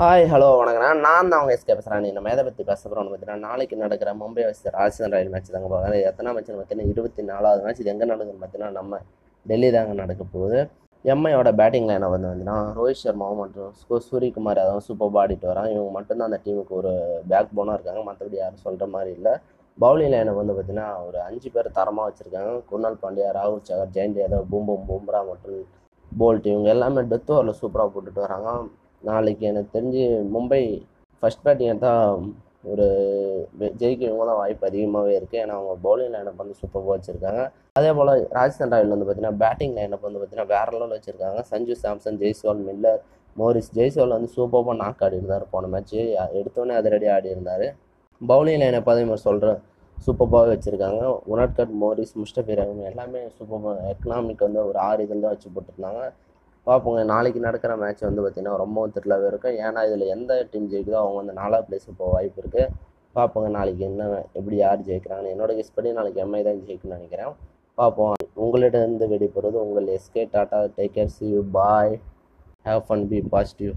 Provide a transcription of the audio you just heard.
Hi hello வணக்கம் நான் தான் அவங்க எஸ்கே பேசுகிறேன் நம்ம எதை பற்றி பேச போகிறோம் பார்த்தீங்கன்னா நாளைக்கு நடக்கிற மும்பை வச்சு ராஜஸ்தான் ரயில் மேட்ச் தாங்க பார்க்குறேன் எத்தனை மேட்ச்னு பார்த்தீங்கன்னா இருபத்தி நாலாவது மேட்ச் இது எங்கே நடக்குதுன்னு பார்த்தீங்கன்னா நம்ம டெல்லி தாங்க நடக்க போகுது. எம்ஐயோட பேட்டிங் லைனை வந்து வந்துன்னா ரோஹித் சர்மாவும் மற்றும் சூரியகுமார் யாதவும் சூப்பர் ஆடிட்டு வரான் இவங்க மட்டும்தான் அந்த டீமுக்கு ஒரு பேக் போனாக இருக்காங்க. மற்றபடி யாரும் சொல்கிற மாதிரி இல்லை. பவுலிங் லைனை வந்து பார்த்தீங்கன்னா ஒரு அஞ்சு பேர் தரமாக வச்சுருக்காங்க. குர்னால் பாண்டியா ராகுல் சகர் ஜெயந்த் யாதவ் பூம்பம் பூம்ரா மற்றும் போல்ட் இவங்க எல்லாமே டெத் ஓவரில் சூப்பராக போட்டுட்டு வராங்க. நாளைக்கு எனக்கு தெரிஞ்சு மும்பை ஃபர்ஸ்ட் பேட்டிங் தான் ஒரு வெ- ஜெயிக்க இவங்க தான் வாய்ப்பு அதிகமாகவே இருக்குது ஏன்னா அவங்க பவுலிங் லைனப் வந்து சூப்பராக வச்சுருக்காங்க. அதே போல் ராஜஸ்தான் ராயல் வந்து பார்த்தீங்கன்னா பேட்டிங் லைனப் வந்து பார்த்தீங்கன்னா வேற லெவலில் வச்சுருக்காங்க. Sanju Samson Jaiswal Miller Morris. Jaiswal வந்து சூப்பராக நாக் ஆடி இருந்தார் போன மேட்ச்சு எடுத்தோடனே அதிரடி ஆடி இருந்தார் பவுலிங் லைனப் அதே மாதிரி சொல்கிறேன் சூப்பராக வச்சுருக்காங்க. உனட்கட் மோரிஸ் முஸ்டபிர் எல்லாமே சூப்பராக எக்கனாமிக் வந்து ஒரு ஆறு இதில் தான் வச்சு போட்டிருந்தாங்க. பார்ப்போங்க நாளைக்கு நடக்கிற மேட்ச் வந்து பார்த்திங்கன்னா ரொம்பவும் த்ரில்லாகவே இருக்கும். ஏன்னா இதில் எந்த டீம் ஜெயிக்குதோ அவங்க வந்து நாலாவது பிளேஸுக்கு போக வாய்ப்பு இருக்குது பார்ப்போங்க நாளைக்கு என்ன எப்படி யார் ஜெயிக்கிறாங்கன்னு. என்னோட கெஸ் படி நாளைக்கு எம்ஐ தான் ஜெயிக்கும்னு நினைக்கிறேன். பார்ப்போம் உங்களிடம் இருந்து வெளிப்படுறது உங்கள் SK tata take care see you bye have fun be positive